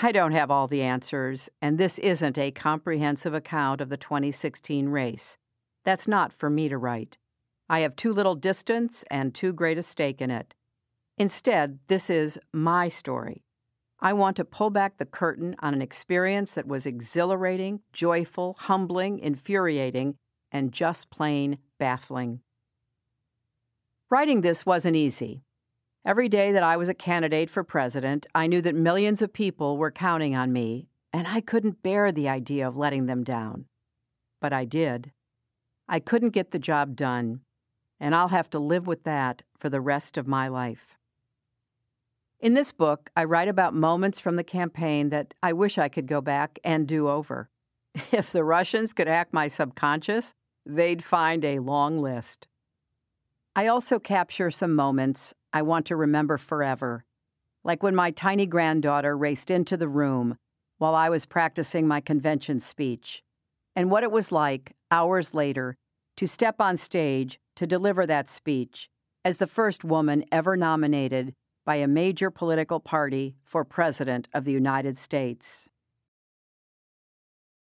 I don't have all the answers, and this isn't a comprehensive account of the 2016 race. That's not for me to write. I have too little distance and too great a stake in it. Instead, this is my story. I want to pull back the curtain on an experience that was exhilarating, joyful, humbling, infuriating, and just plain baffling. Writing this wasn't easy. Every day that I was a candidate for president, I knew that millions of people were counting on me, and I couldn't bear the idea of letting them down. But I did. I couldn't get the job done, and I'll have to live with that for the rest of my life. In this book, I write about moments from the campaign that I wish I could go back and do over. If the Russians could hack my subconscious, they'd find a long list. I also capture some moments I want to remember forever, like when my tiny granddaughter raced into the room while I was practicing my convention speech, and what it was like, hours later, to step on stage to deliver that speech as the first woman ever nominated by a major political party for President of the United States.